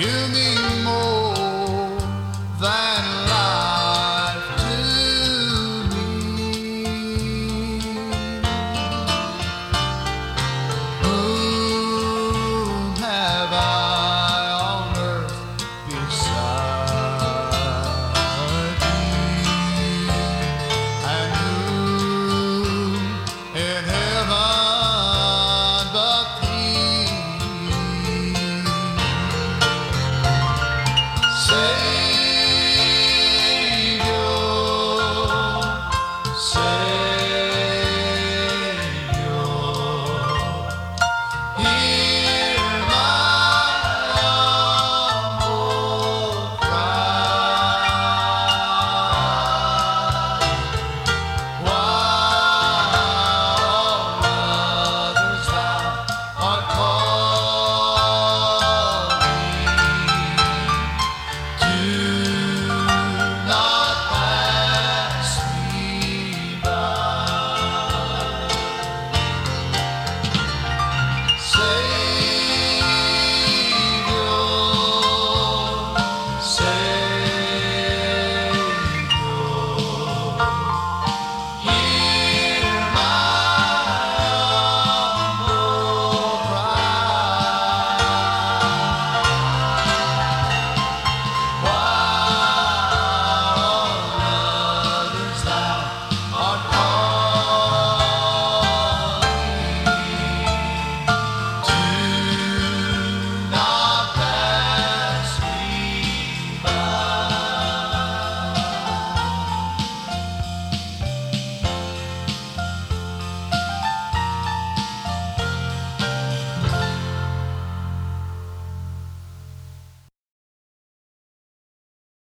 You mean? Savior. Savior.